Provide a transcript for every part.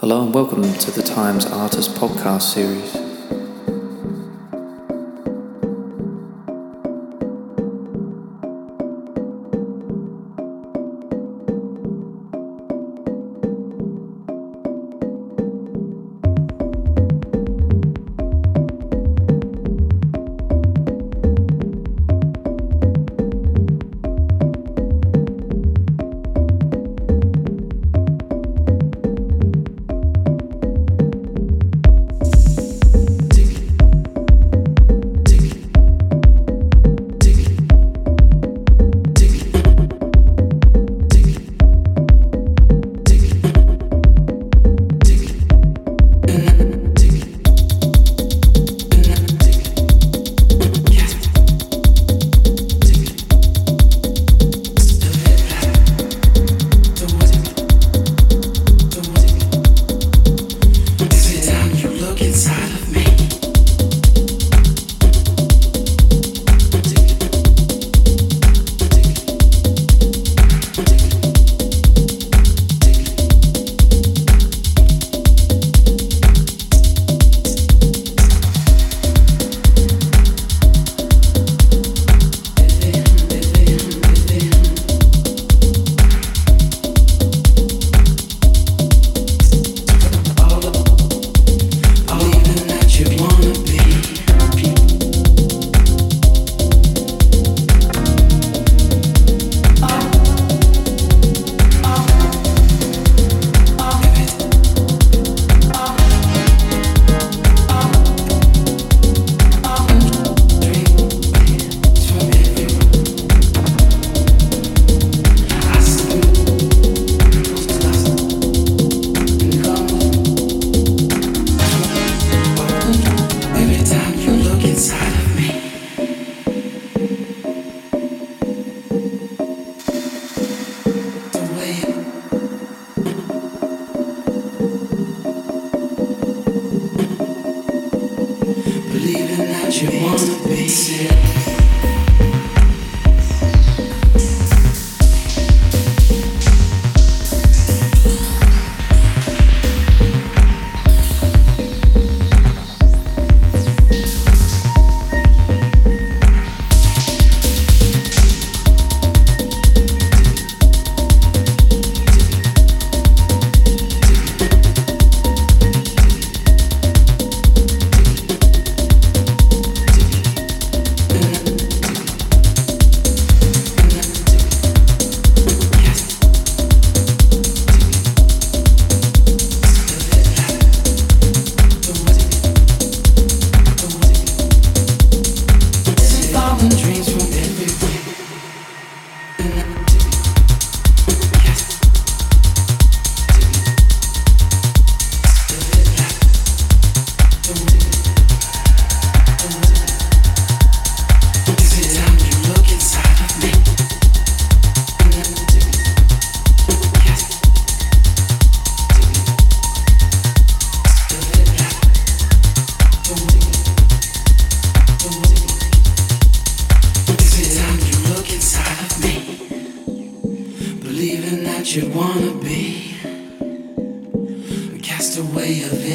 Hello and welcome to the Times Artist podcast series.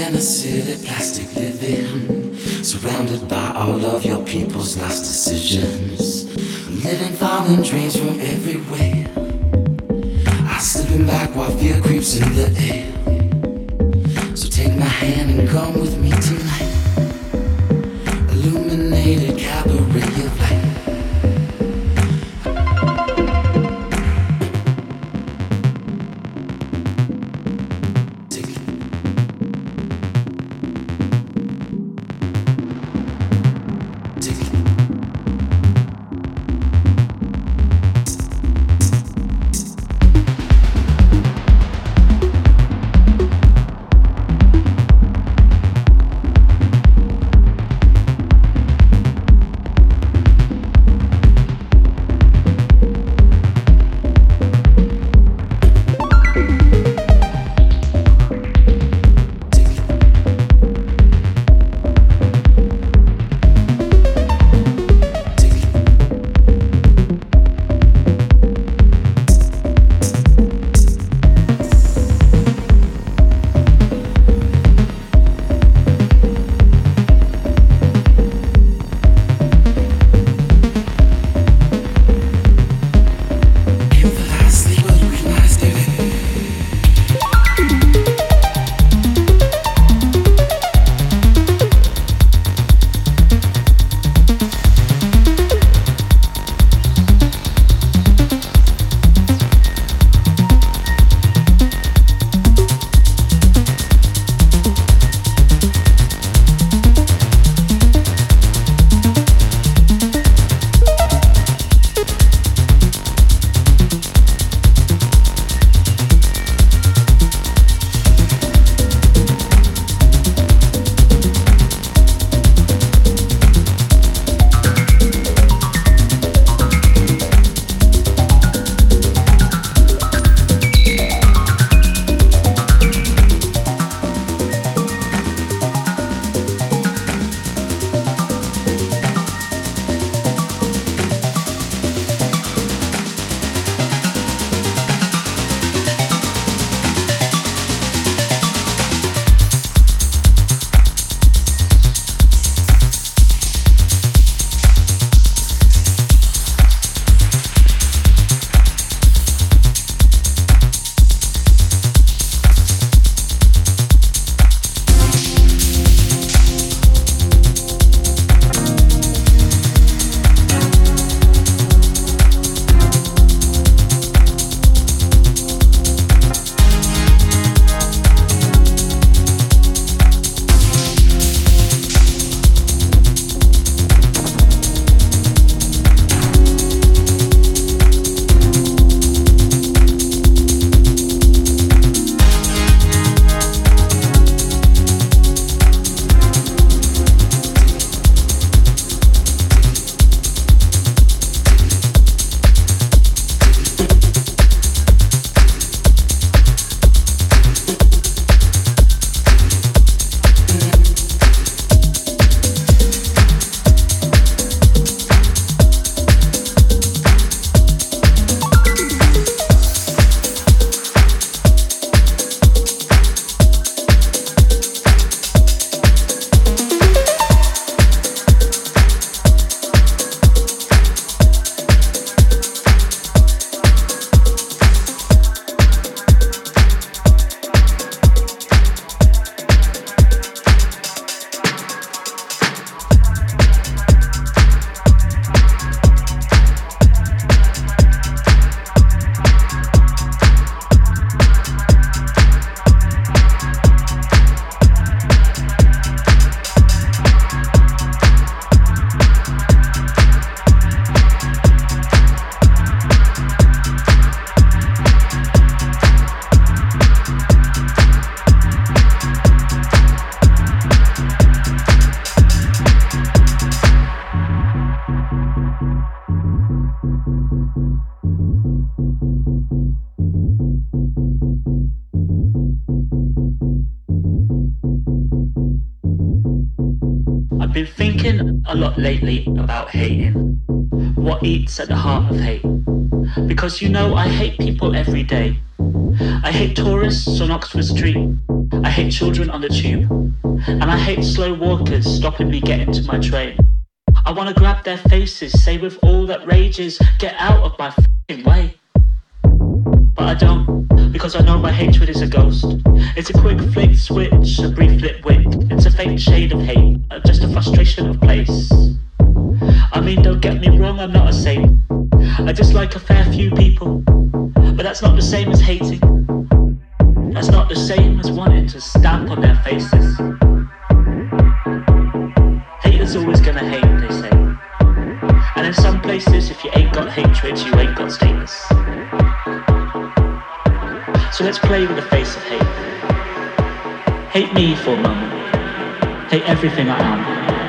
in a city plastic living, surrounded by all of your people's last decisions. Living fallen dreams from everywhere. I slipping back while fear creeps in the air. So take my hand and come with me tonight. Lately about hating. What eats at the heart of hate? Because you know, I hate people every day. I hate tourists on Oxford Street. I hate children on the tube. And I hate slow walkers stopping me getting to my train. I wanna grab their faces, say with all that rages, get out of my way. But I don't, because I know my hatred is a ghost. It's a quick flick switch, a brief lit wink. It's a faint shade of hate, uh, just a frustration of place. Mean, don't get me wrong, I'm not a saint. I dislike a fair few people, but that's not the same as hating. That's not the same as wanting to stamp on their faces. Haters always gonna hate, they say. And in some places, if you ain't got hatred, you ain't got status. So let's play with the face of hate. Hate me for a moment. Hate everything I am.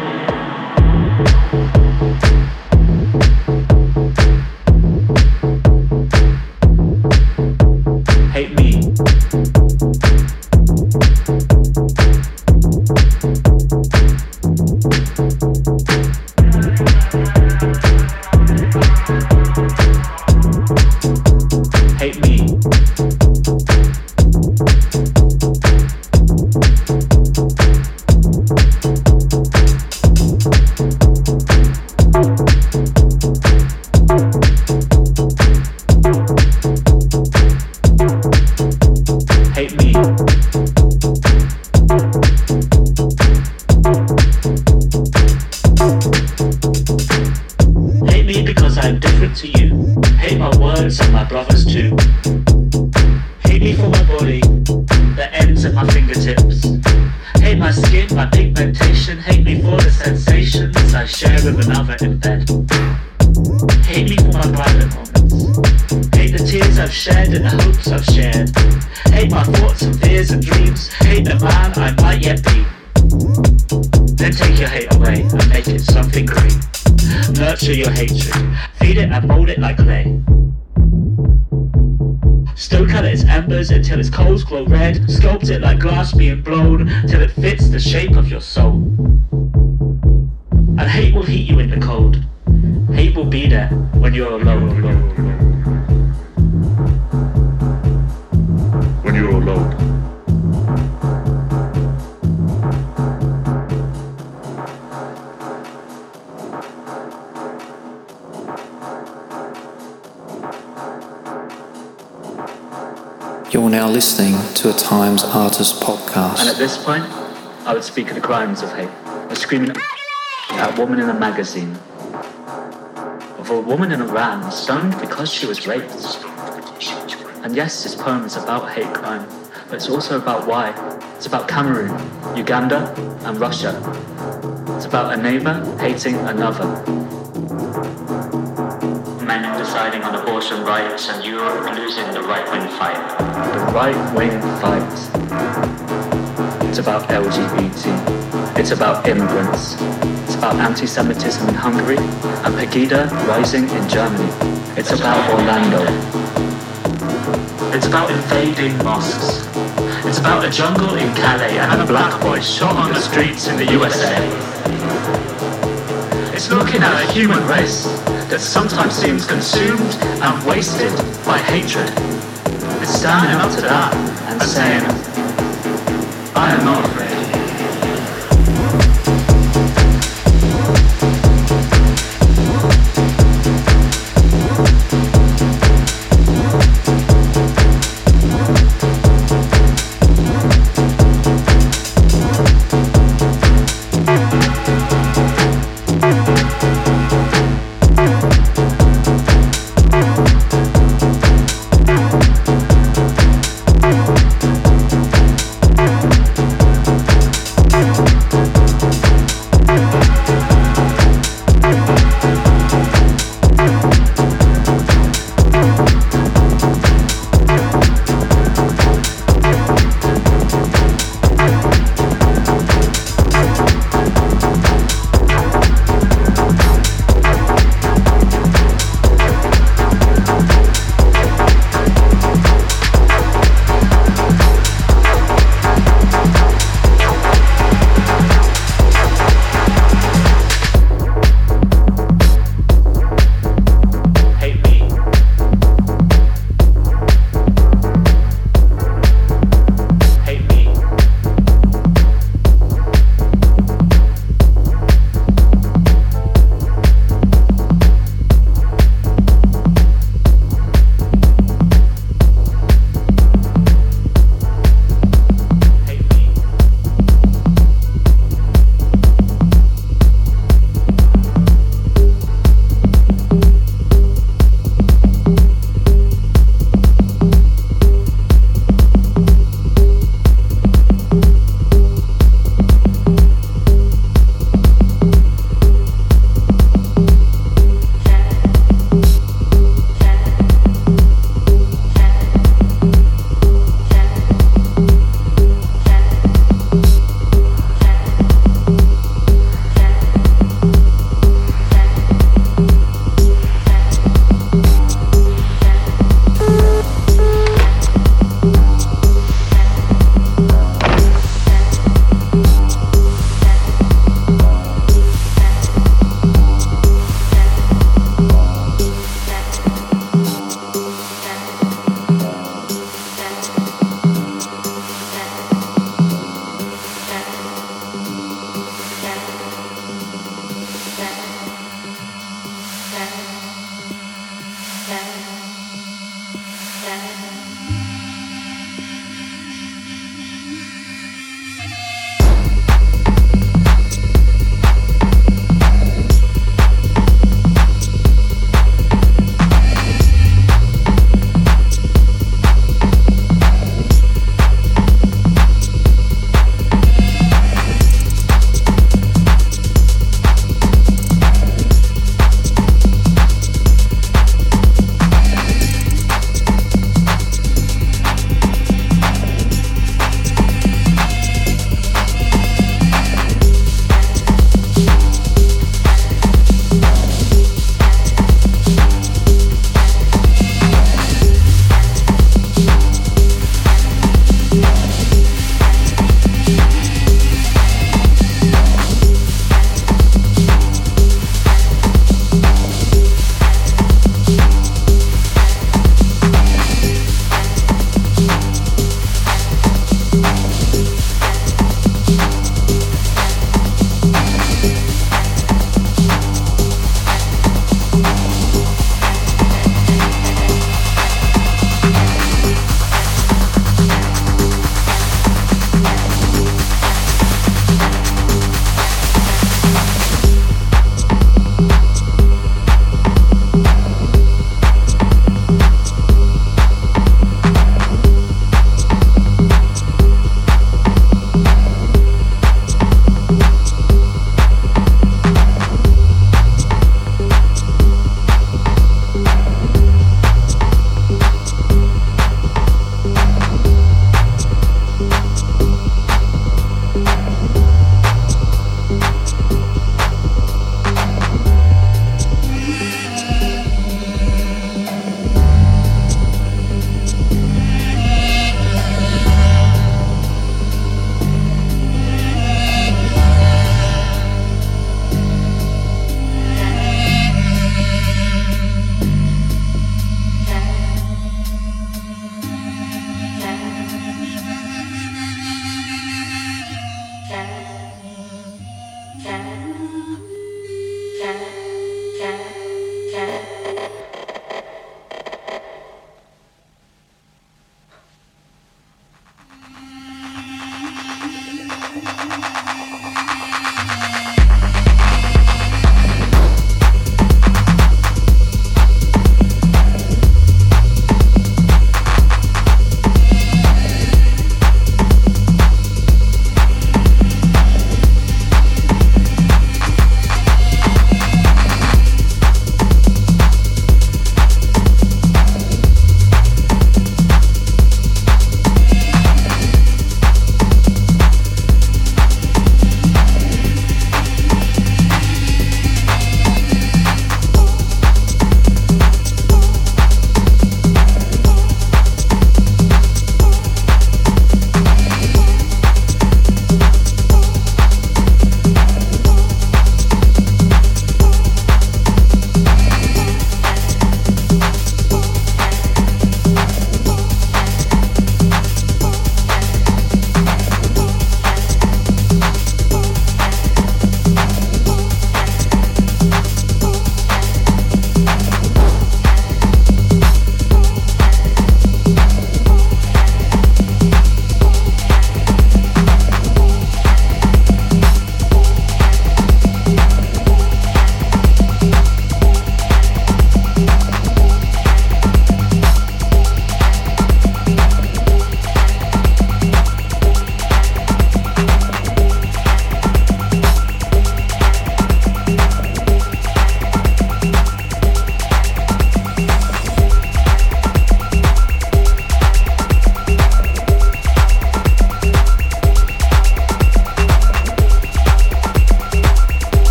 Listening to a Times Artist podcast. And at this point, I would speak of the crimes of hate. A screaming at a woman in a magazine. Of a woman in Iran stoned because she was raped. And yes, this poem is about hate crime, but it's also about why. It's about Cameroon, Uganda, and Russia. It's about a neighbor hating another abortion rights and Europe losing the right-wing fight. The right-wing fight. It's about LGBT. It's about immigrants. It's about anti-Semitism in Hungary and Pegida rising in Germany. It's about Orlando. It's about invading mosques. It's about a jungle in Calais and a black boy shot on the streets in the USA. It's looking at a human race that sometimes seems consumed and wasted by hatred. It's standing up to that and saying, I am not afraid.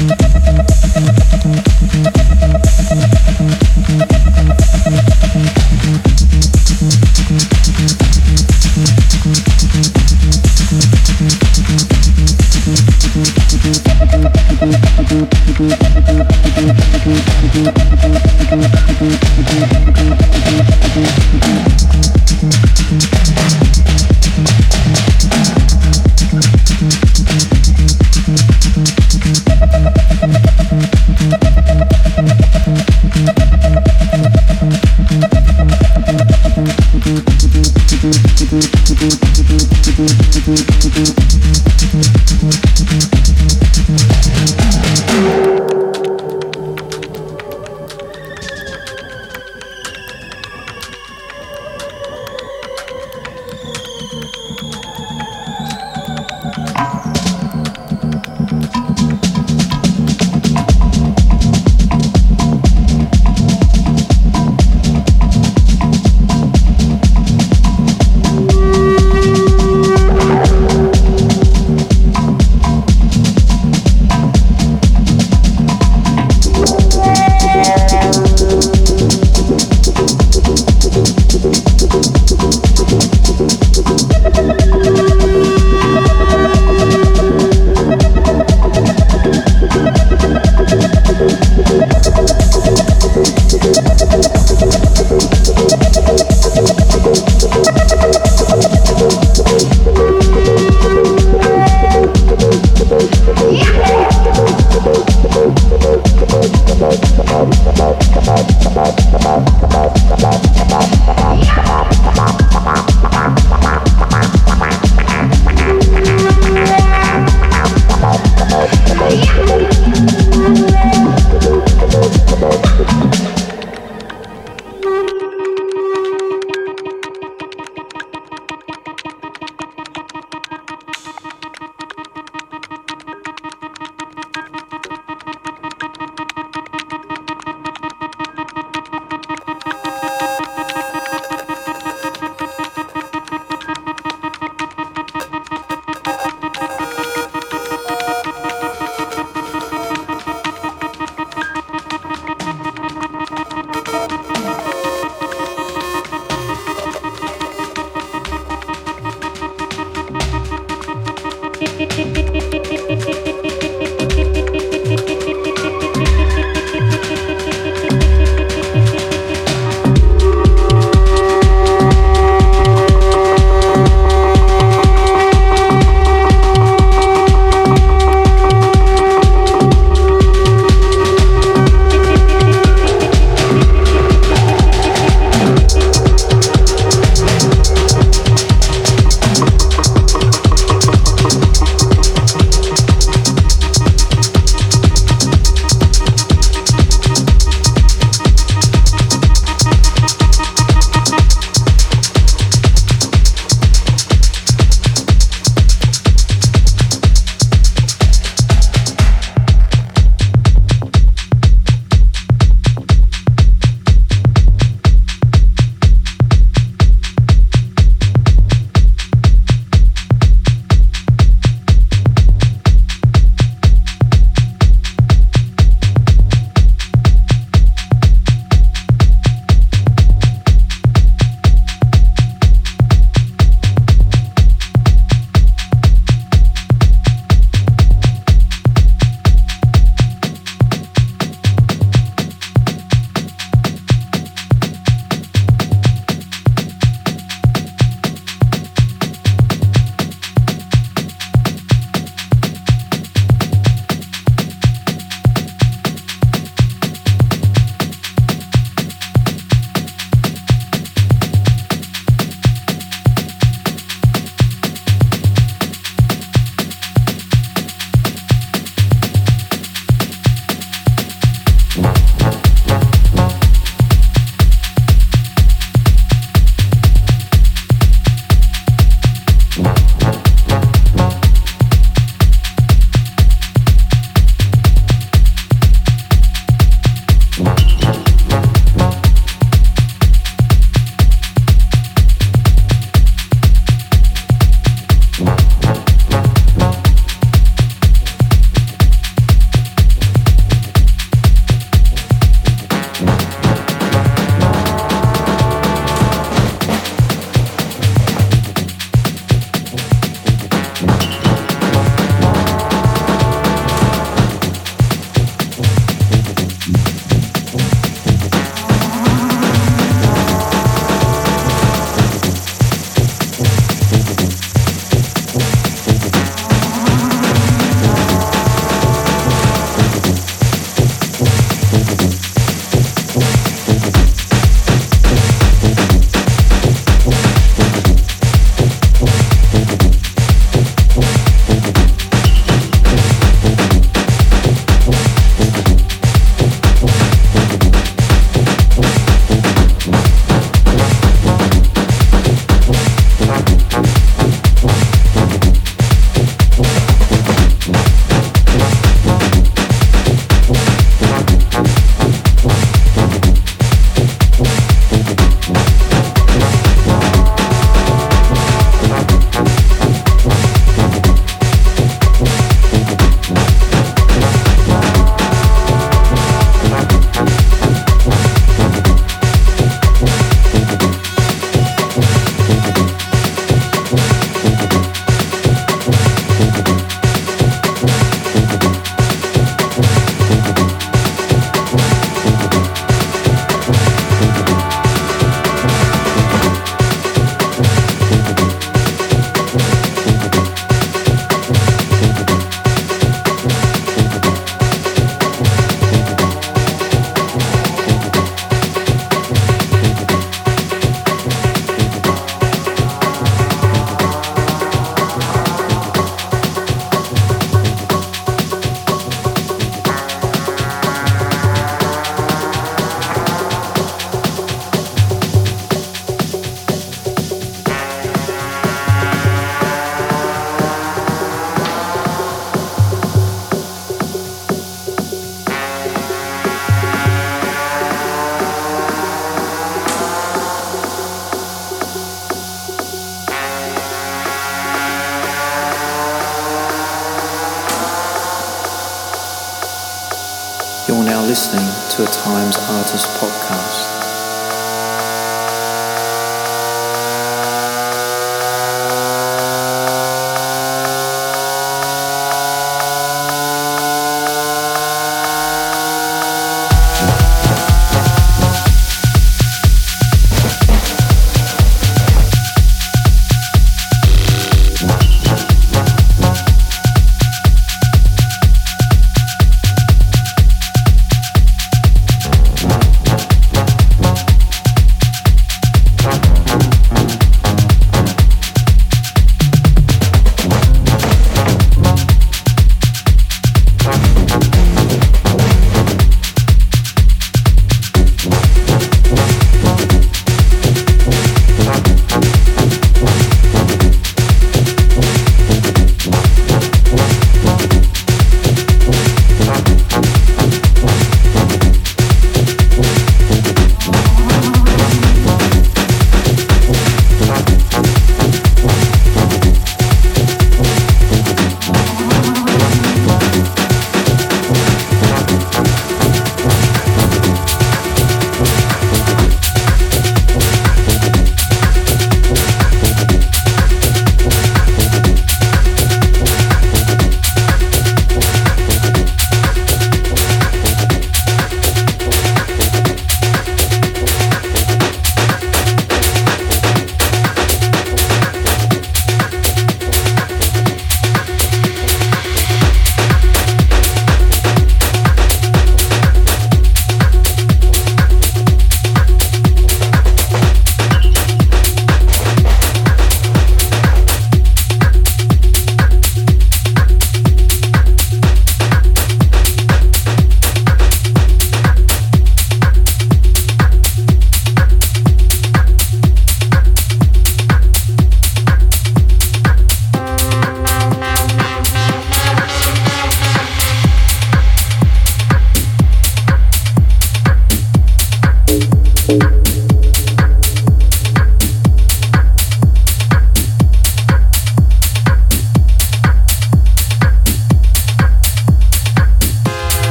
Thank.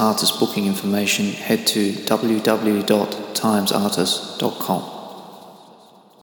Artist booking information, head to www.timesartist.com.